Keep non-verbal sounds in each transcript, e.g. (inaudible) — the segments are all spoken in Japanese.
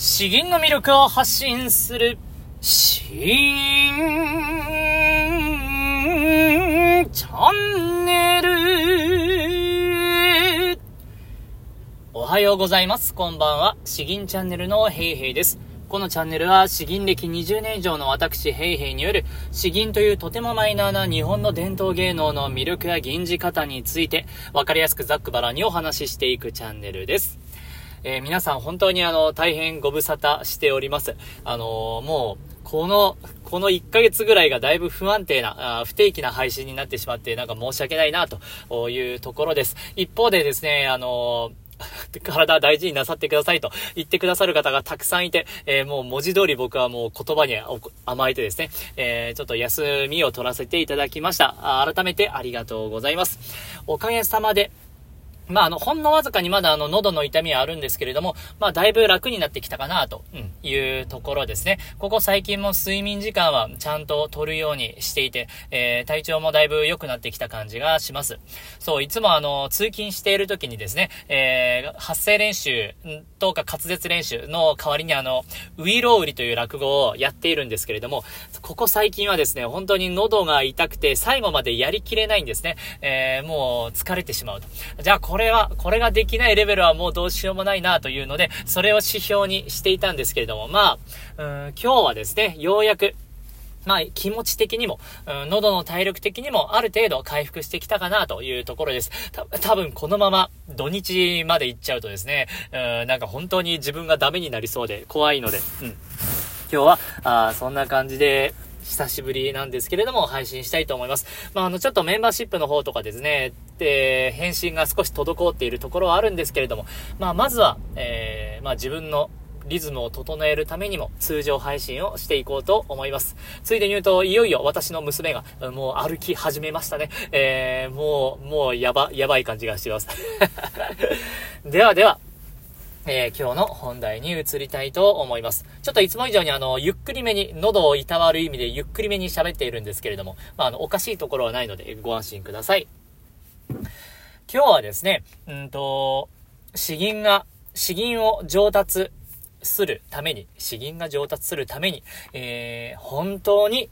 詩吟の魅力を発信する、詩吟チャンネル。おはようございます。こんばんは。詩吟チャンネルのヘイヘイです。このチャンネルは詩吟歴20年以上の私ヘイヘイによる詩吟というとてもマイナーな日本の伝統芸能の魅力や吟じ方についてわかりやすくざっくばらにお話ししていくチャンネルです。えー皆さん本当にあの、大変ご無沙汰しております。あのーもう、この、この1ヶ月ぐらいがだいぶ不安定な、あ不定期な配信になってしまって、なんか申し訳ないな、というところです。一方でですね、あのー (laughs) 体大事になさってくださいと言ってくださる方がたくさんいて、えーもう文字通り僕はもう言葉に甘えてですね、えーちょっと休みを取らせていただきました。改めてありがとうございます。おかげさまで、まあ、あの、ほんのわずかにまだあの、喉の痛みはあるんですけれども、まあ、だいぶ楽になってきたかな、というところですね。ここ最近も睡眠時間はちゃんと取るようにしていて、えー体調もだいぶ良くなってきた感じがします。そう、いつもあの、通勤している時にですね、えー発声練習とか滑舌練習の代わりにあの、ウイロウリという落語をやっているんですけれども、ここ最近はですね、本当に喉が痛くて最後までやりきれないんですね。えーもう疲れてしまうと。じゃあここれは、これができないレベルはもうどうしようもないなというので、それを指標にしていたんですけれども、まあ、ん今日はですね、ようやく、まあ、気持ち的にも、喉の体力的にもある程度回復してきたかなというところです。た多分このまま土日まで行っちゃうとですね、うん、なんか本当に自分がダメになりそうで怖いので、うん。今日は、あそんな感じで、久しぶりなんですけれども、配信したいと思います。まあ、あの、ちょっとメンバーシップの方とかですね、で、返信が少し滞っているところはあるんですけれども、まあ、まずは、えー、まあ、自分のリズムを整えるためにも通常配信をしていこうと思います。ついでに言うと、いよいよ私の娘がもう歩き始めましたね。えー、もう、もうやば、やばい感じがしてます。(laughs) ではでは、えー今日の本題に移りたいと思います。ちょっといつも以上にあの、ゆっくりめに、喉をいたわる意味でゆっくりめに喋っているんですけれども、まあ、あの、おかしいところはないのでご安心ください。今日はですね、うんと、詩吟が、詩吟を上達するために、詩吟が上達するために、えー本当に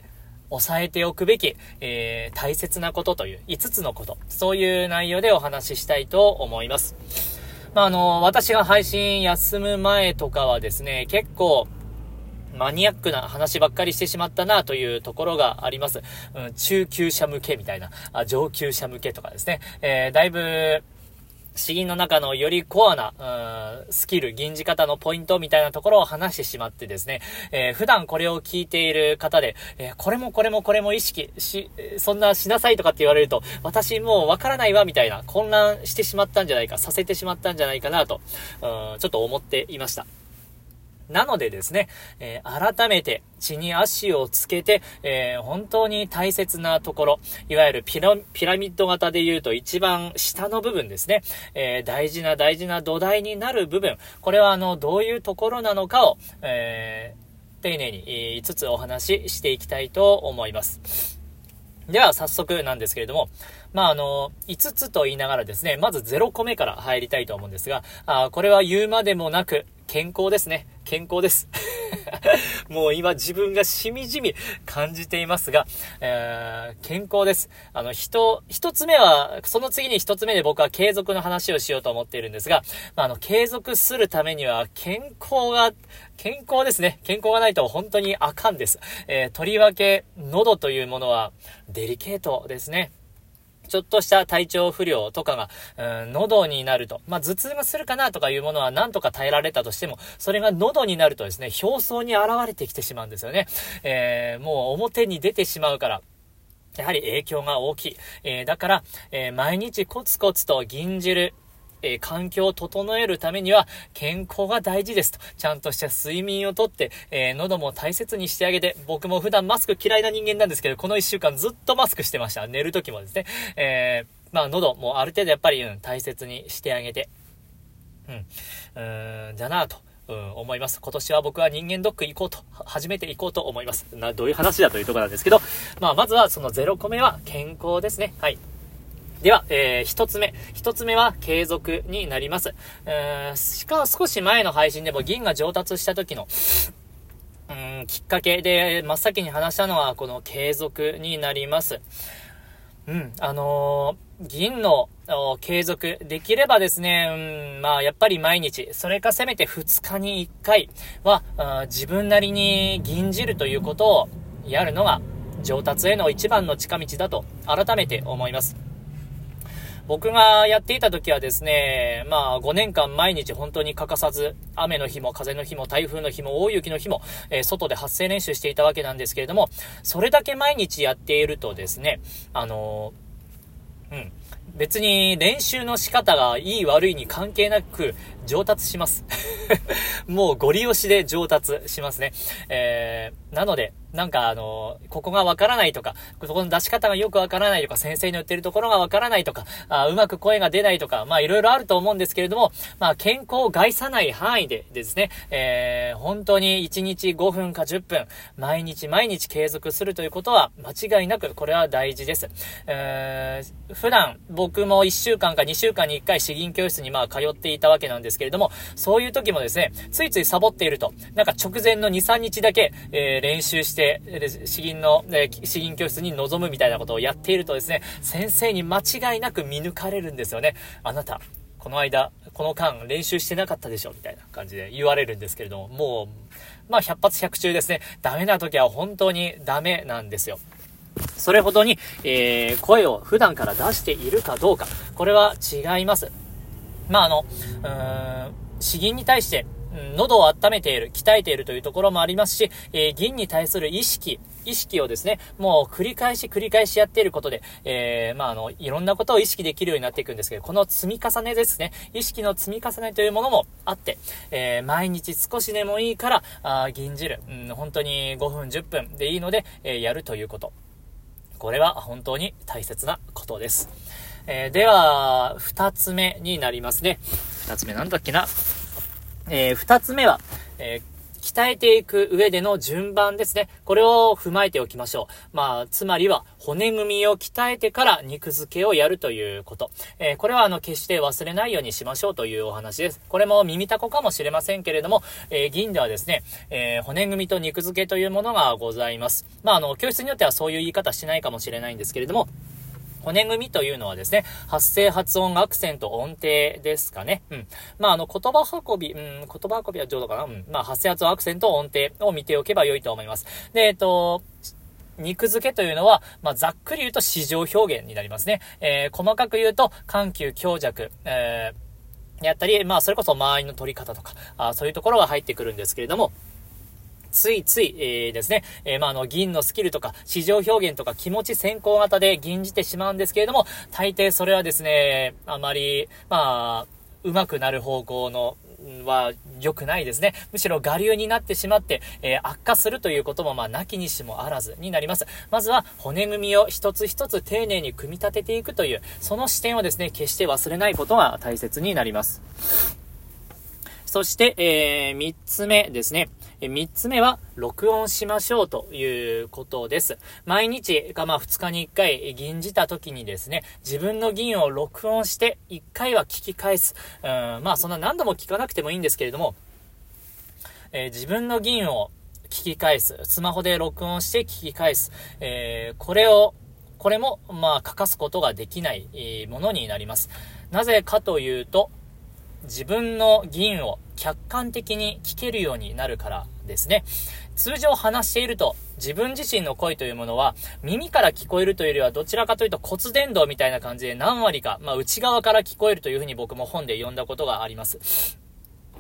抑えておくべき、えー大切なことという5つのこと、そういう内容でお話ししたいと思います。まあ、あの、私が配信休む前とかはですね、結構、マニアックな話ばっかりしてしまったなというところがあります。うん、中級者向けみたいな、あ上級者向けとかですね。えーだいぶ、詩吟の中のよりコアな、スキル、吟じ方のポイントみたいなところを話してしまってですね、えー普段これを聞いている方で、えーこれもこれもこれも意識し、そんなしなさいとかって言われると、私もうわからないわみたいな混乱してしまったんじゃないか、させてしまったんじゃないかなと、うんちょっと思っていました。なのでですね、えー改めて地に足をつけて、えー本当に大切なところ、いわゆるピラミッド型で言うと一番下の部分ですね、えー大事な大事な土台になる部分、これはあの、どういうところなのかを、え丁寧に5つお話ししていきたいと思います。では、早速なんですけれども、まあ、あの、5つと言いながらですね、まず0個目から入りたいと思うんですが、あこれは言うまでもなく、健康ですね。健康です。(laughs) もう今自分がしみじみ感じていますが、えー健康です。あの、人、一つ目は、その次に一つ目で僕は継続の話をしようと思っているんですが、まあ、あの、継続するためには健康が、健康ですね。健康がないと本当にあかんです。えーとりわけ、喉というものはデリケートですね。ちょっとした体調不良とかが、うん、喉になると、まあ、頭痛がするかなとかいうものは何とか耐えられたとしても、それが喉になるとですね、表層に現れてきてしまうんですよね。えーもう表に出てしまうから、やはり影響が大きい。えーだから、えー毎日コツコツと銀汁。えー環境を整えるためには健康が大事ですと。ちゃんとした睡眠をとって、えー喉も大切にしてあげて、僕も普段マスク嫌いな人間なんですけど、この一週間ずっとマスクしてました。寝る時もですね。えーまあ喉もある程度やっぱり、うん、大切にしてあげて。うん。うーん、だなぁと。うん、思います。今年は僕は人間ドック行こうと、初めて行こうと思います。な、どういう話だというとこなんですけど、まあ、まずはその0個目は健康ですね。はい。では、えー、一つ目。一つ目は継続になります。えー、しか少し前の配信でも銀が上達した時の、うん、きっかけで真っ先に話したのはこの継続になります。うん、あのー、銀の継続できればですね、うん、まあやっぱり毎日、それかせめて2日に1回は、自分なりに銀じるということをやるのが上達への一番の近道だと改めて思います。僕がやっていた時はですね、まあ5年間毎日本当に欠かさず、雨の日も風の日も台風の日も大雪の日も、えー、外で発声練習していたわけなんですけれども、それだけ毎日やっているとですね、あのー、うん。別に練習の仕方がいい悪いに関係なく上達します。(laughs) もうゴリ押しで上達しますね。えー、なので、なんかあの、ここがわからないとか、ここの出し方がよくわからないとか、先生の言ってるところがわからないとか、あうまく声が出ないとか、まあいろいろあると思うんですけれども、まあ健康を害さない範囲でですね、えー、本当に1日5分か10分、毎日毎日継続するということは間違いなくこれは大事です。えー、普段僕も1週間か2週間に1回詩吟教室にまあ通っていたわけなんですけれども、そういう時もですね、ついついサボっていると、なんか直前の2、3日だけ、えー、練習して、詩吟の、え詩吟教室に臨むみたいなことをやっているとですね、先生に間違いなく見抜かれるんですよね。あなた、この間、この間練習してなかったでしょみたいな感じで言われるんですけれども、もう、まあ、100発100中ですね。ダメな時は本当にダメなんですよ。それほどに、えー、声を普段から出しているかどうか、これは違います。まあ、あの、うーん、詩吟に対して、喉を温めている、鍛えているというところもありますし、えー、銀に対する意識、意識をですね、もう繰り返し繰り返しやっていることで、えー、まあ、あの、いろんなことを意識できるようになっていくんですけど、この積み重ねですね、意識の積み重ねというものもあって、えー、毎日少しでもいいから、あ銀汁、うん、本当に5分10分でいいので、え、やるということ。これは本当に大切なことです。えー、では、二つ目になりますね。二つ目なんだっけな？えー、二つ目は、えー鍛えていく上での順番ですね。これを踏まえておきましょう。まあ、つまりは、骨組みを鍛えてから肉付けをやるということ。えー、これはあの、決して忘れないようにしましょうというお話です。これも耳たこかもしれませんけれども、えー、銀ではですね、えー、骨組みと肉付けというものがございます。まあ、あの、教室によってはそういう言い方しないかもしれないんですけれども、骨組みというのはですね、発声、発音、アクセント、音程ですかね。うん。まあ、あの、言葉運び、うん、言葉運びは上手かなうん。まあ、発声、発音、アクセント、音程を見ておけば良いと思います。で、えっと、肉付けというのは、まあ、ざっくり言うと市場表現になりますね。えー、細かく言うと、緩急、強弱、えー、やったり、まあ、それこそ間合いの取り方とか、あそういうところが入ってくるんですけれども、ついつい、えー、ですね、えー、まあ、あの、銀のスキルとか、市場表現とか、気持ち先行型で銀じてしまうんですけれども、大抵それはですね、あまり、まあ、上手くなる方向の、は良くないですね。むしろ我流になってしまって、えー、悪化するということも、まあ、なきにしもあらずになります。まずは、骨組みを一つ一つ丁寧に組み立てていくという、その視点をですね、決して忘れないことが大切になります。そして、えー、三つ目ですね。3つ目は、録音しましょうということです。毎日が、まあ、2日に1回、銀じた時にですね、自分の銀を録音して、1回は聞き返す。うん、まあ、そんな何度も聞かなくてもいいんですけれども、えー、自分の銀を聞き返す。スマホで録音して聞き返す。えー、これを、これも、まあ、欠かすことができないものになります。なぜかというと、自分の銀を客観的に聞けるようになるからですね。通常話していると、自分自身の声というものは、耳から聞こえるというよりは、どちらかというと骨伝導みたいな感じで何割か、まあ内側から聞こえるというふうに僕も本で読んだことがあります。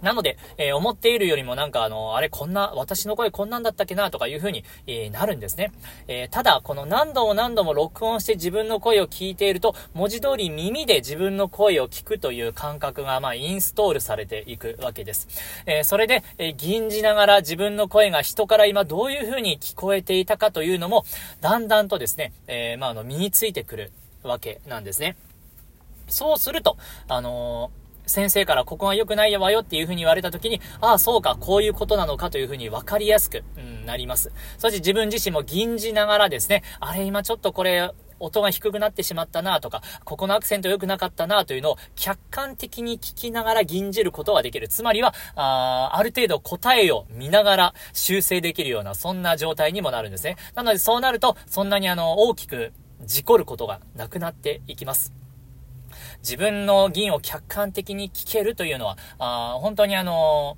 なので、えー、思っているよりもなんかあの、あれこんな、私の声こんなんだったっけなとかいう風に、えー、なるんですね。えー、ただ、この何度も何度も録音して自分の声を聞いていると、文字通り耳で自分の声を聞くという感覚が、まあ、インストールされていくわけです。えそれで、え吟じながら自分の声が人から今どういう風に聞こえていたかというのも、だんだんとですね、えまあ、あの、身についてくるわけなんですね。そうすると、あのー先生からここが良くないわよっていう風に言われた時に、ああ、そうか、こういうことなのかという風に分かりやすく、うん、なります。そして自分自身も吟じながらですね、あれ今ちょっとこれ、音が低くなってしまったなとか、ここのアクセント良くなかったなというのを客観的に聞きながら吟じることができる。つまりは、あある程度答えを見ながら修正できるような、そんな状態にもなるんですね。なのでそうなると、そんなにあの、大きく事故ることがなくなっていきます。自分の銀を客観的に聞けるというのは、あ本当にあの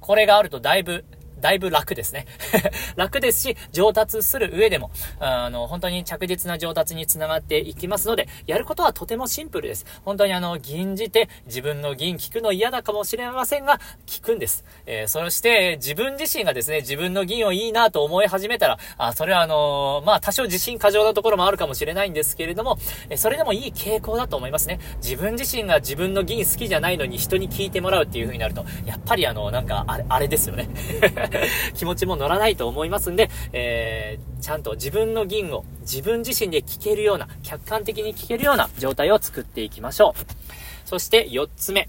これがあるとだいぶだいぶ楽ですね。(laughs) 楽ですし、上達する上でも、あの、本当に着実な上達につながっていきますので、やることはとてもシンプルです。本当にあの、銀じて、自分の銀聞くの嫌だかもしれませんが、聞くんです。えー、そして、自分自身がですね、自分の銀をいいなと思い始めたら、あ、それはあのー、まあ、多少自信過剰なところもあるかもしれないんですけれども、えそれでもいい傾向だと思いますね。自分自身が自分の銀好きじゃないのに人に聞いてもらうっていう風になると、やっぱりあの、なんか、あれ、あれですよね。(laughs) (laughs) 気持ちも乗らないと思いますんで、えー、ちゃんと自分の銀を自分自身で聞けるような、客観的に聞けるような状態を作っていきましょう。そして4つ目。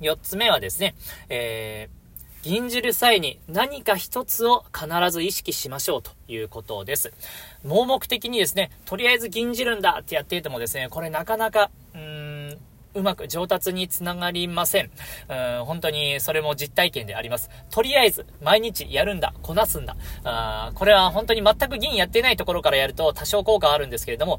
4つ目はですね、えー、銀じる際に何か一つを必ず意識しましょうということです。盲目的にですね、とりあえず銀じるんだってやっていてもですね、これなかなか、うーんうまく上達につながりません。うん、本当にそれも実体験であります。とりあえず、毎日やるんだ、こなすんだ。あこれは本当に全く銀やってないところからやると多少効果あるんですけれども、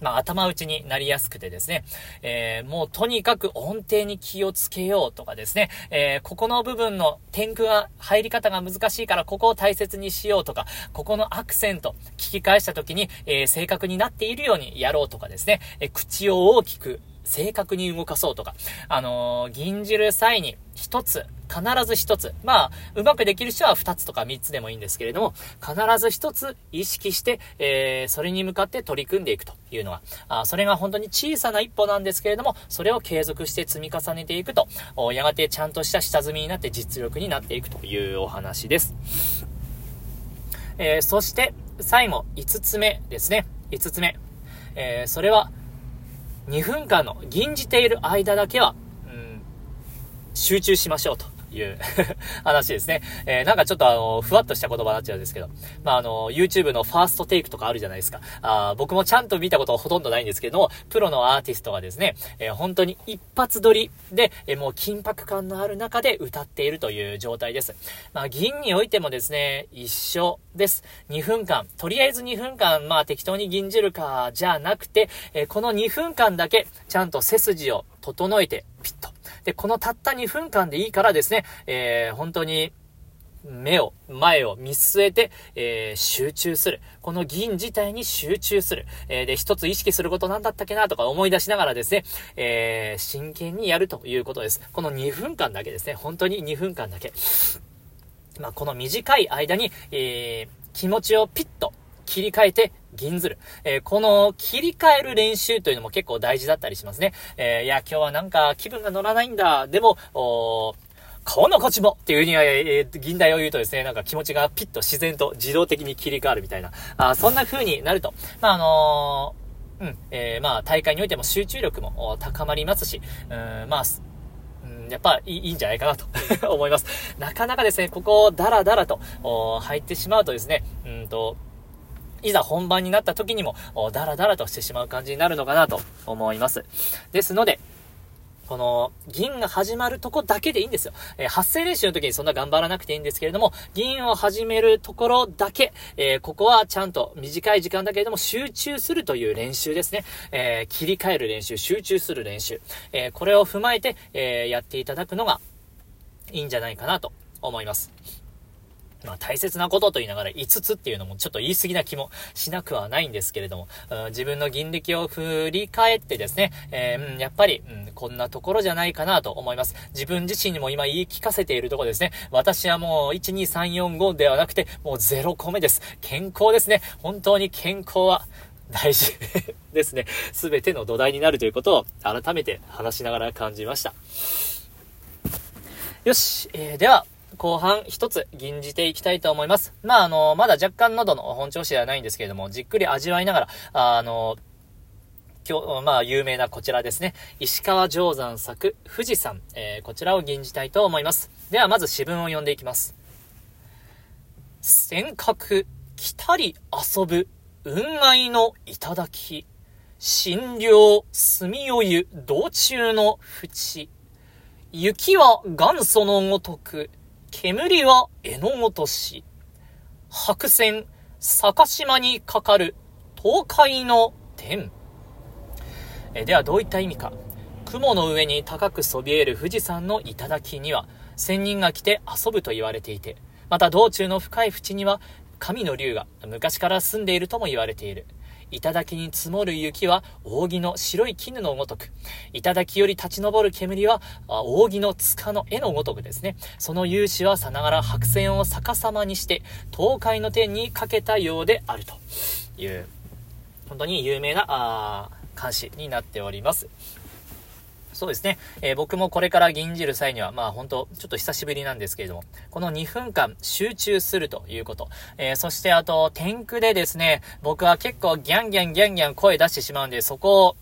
まあ、頭打ちになりやすくてですね、えー、もうとにかく音程に気をつけようとかですね、えー、ここの部分の天空が入り方が難しいからここを大切にしようとか、ここのアクセント、聞き返した時に、えー、正確になっているようにやろうとかですね、え口を大きく正確に動かそうとか、あのー、銀じる際に一つ、必ず一つ、まあ、うまくできる人は二つとか三つでもいいんですけれども、必ず一つ意識して、えー、それに向かって取り組んでいくというのは、あそれが本当に小さな一歩なんですけれども、それを継続して積み重ねていくと、やがてちゃんとした下積みになって実力になっていくというお話です。えー、そして、最後、五つ目ですね。五つ目。えー、それは、2分間の吟じている間だけは、うん、集中しましょうと。いう (laughs) 話ですね。えー、なんかちょっとあの、ふわっとした言葉になっちゃうんですけど、まああの、YouTube のファーストテイクとかあるじゃないですか。あ僕もちゃんと見たことはほとんどないんですけども、プロのアーティストがですね、えー、本当に一発撮りで、えー、もう緊迫感のある中で歌っているという状態です。まあ銀においてもですね、一緒です。2分間、とりあえず2分間、まあ適当に銀じるか、じゃなくて、えー、この2分間だけ、ちゃんと背筋を整えて、ピッとで、このたった2分間でいいからですね、えー、本当に、目を、前を見据えて、えー、集中する。この議員自体に集中する。えー、で、一つ意識することなんだったっけなとか思い出しながらですね、えー、真剣にやるということです。この2分間だけですね。本当に2分間だけ。まあ、この短い間に、えー、気持ちをピッと切り替えて、銀ずる。えー、この切り替える練習というのも結構大事だったりしますね。えー、いや、今日はなんか気分が乗らないんだ。でも、おこのこちもっていうには、えー、銀代を言うとですね、なんか気持ちがピッと自然と自動的に切り替わるみたいな、あそんな風になると。まあ、あのー、うん、えー、まあ、大会においても集中力も高まりますし、うん、まあ、やっぱいいんじゃないかなと (laughs) 思います。なかなかですね、ここをダラダラと入ってしまうとですね、うんと、いざ本番になった時にも、ダラダラとしてしまう感じになるのかなと思います。ですので、この、銀が始まるとこだけでいいんですよ。えー、発声練習の時にそんな頑張らなくていいんですけれども、銀を始めるところだけ、えー、ここはちゃんと短い時間だけれども集中するという練習ですね。えー、切り替える練習、集中する練習。えこれを踏まえて、えやっていただくのがいいんじゃないかなと思います。まあ大切なことと言いながら5つっていうのもちょっと言い過ぎな気もしなくはないんですけれども、自分の銀歴を振り返ってですね、えー、やっぱり、うん、こんなところじゃないかなと思います。自分自身にも今言い聞かせているところですね。私はもう1、2、3、4、5ではなくて、もう0個目です。健康ですね。本当に健康は、大事ですね。すべての土台になるということを改めて話しながら感じました。よし、えー、では、後半一つ吟じていきたいと思います。まあ、あの、まだ若干喉の本調子ではないんですけれども、じっくり味わいながら、あの、今日、まあ、有名なこちらですね。石川定山作、富士山、えー、こちらを吟じたいと思います。では、まず詩文を読んでいきます。尖閣、来たり遊ぶ、雲外の頂、診療、住よ湯、道中の淵。雪は元祖のごとく、煙は絵のごとし。白線、坂島にかかる、東海の天。えではどういった意味か。雲の上に高くそびえる富士山の頂には、仙人が来て遊ぶと言われていて、また道中の深い淵には、神の竜が昔から住んでいるとも言われている。頂に積もる雪は扇の白い絹のごとく、頂より立ち上る煙は扇の塚の絵のごとくですね。その勇姿はさながら白線を逆さまにして、東海の天にかけたようであるという、本当に有名な、あ監視になっております。そうですね。えー、僕もこれから吟じる際には、まあ本当ちょっと久しぶりなんですけれども、この2分間集中するということ。えー、そしてあと、天空でですね、僕は結構ギャンギャンギャンギャン声出してしまうんで、そこを、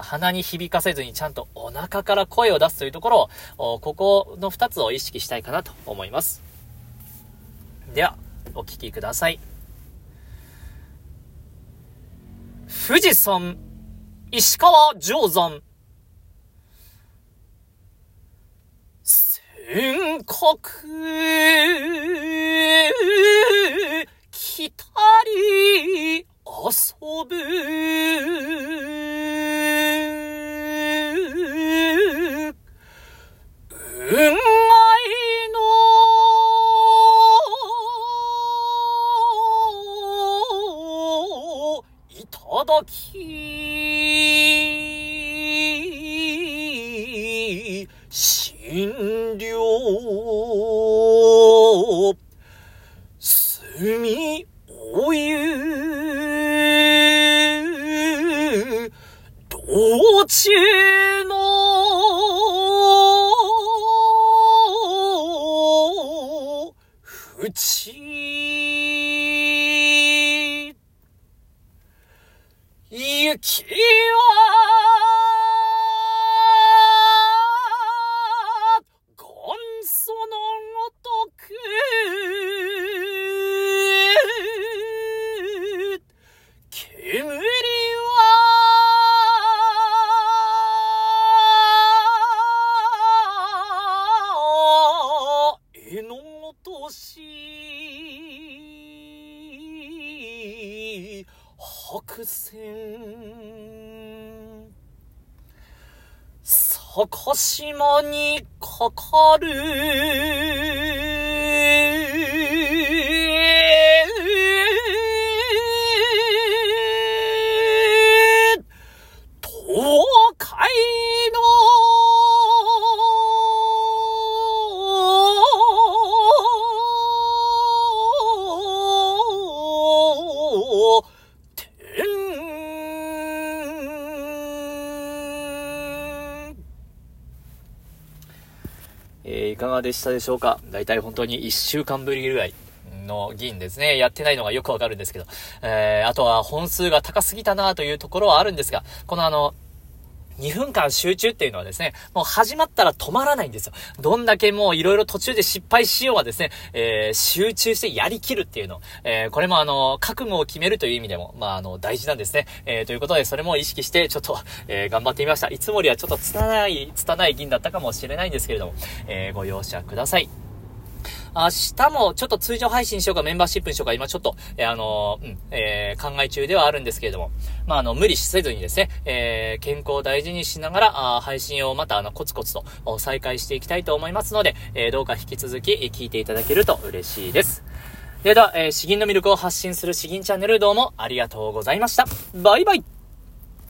鼻に響かせずにちゃんとお腹から声を出すというところを、ここの2つを意識したいかなと思います。では、お聴きください。富士山石川定山。全国、来たり、遊ぶ。運診療、すみおゆ、道中島にかかる。えー、いかがでしたでしょうか？大体本当に1週間ぶりぐらいの議員ですね。やってないのがよくわかるんですけど。えー、あとは本数が高すぎたなというところはあるんですが、このあの、2分間集中っていうのはですね、もう始まったら止まらないんですよ。どんだけもういろいろ途中で失敗しようはですね、えー、集中してやりきるっていうの。えー、これもあの、覚悟を決めるという意味でも、まああの、大事なんですね。えー、ということで、それも意識して、ちょっと、えー、頑張ってみました。いつもよりはちょっと拙い、拙い銀だったかもしれないんですけれども、えー、ご容赦ください。明日もちょっと通常配信しようかメンバーシップにしようか今ちょっと、えー、あのー、うん、えー、考え中ではあるんですけれども、まあ、あの、無理せずにですね、えー、健康を大事にしながら、あ配信をまたあの、コツコツと再開していきたいと思いますので、えー、どうか引き続き聞いていただけると嬉しいです。では、えー、詩吟の魅力を発信する詩吟チャンネルどうもありがとうございました。バイバイ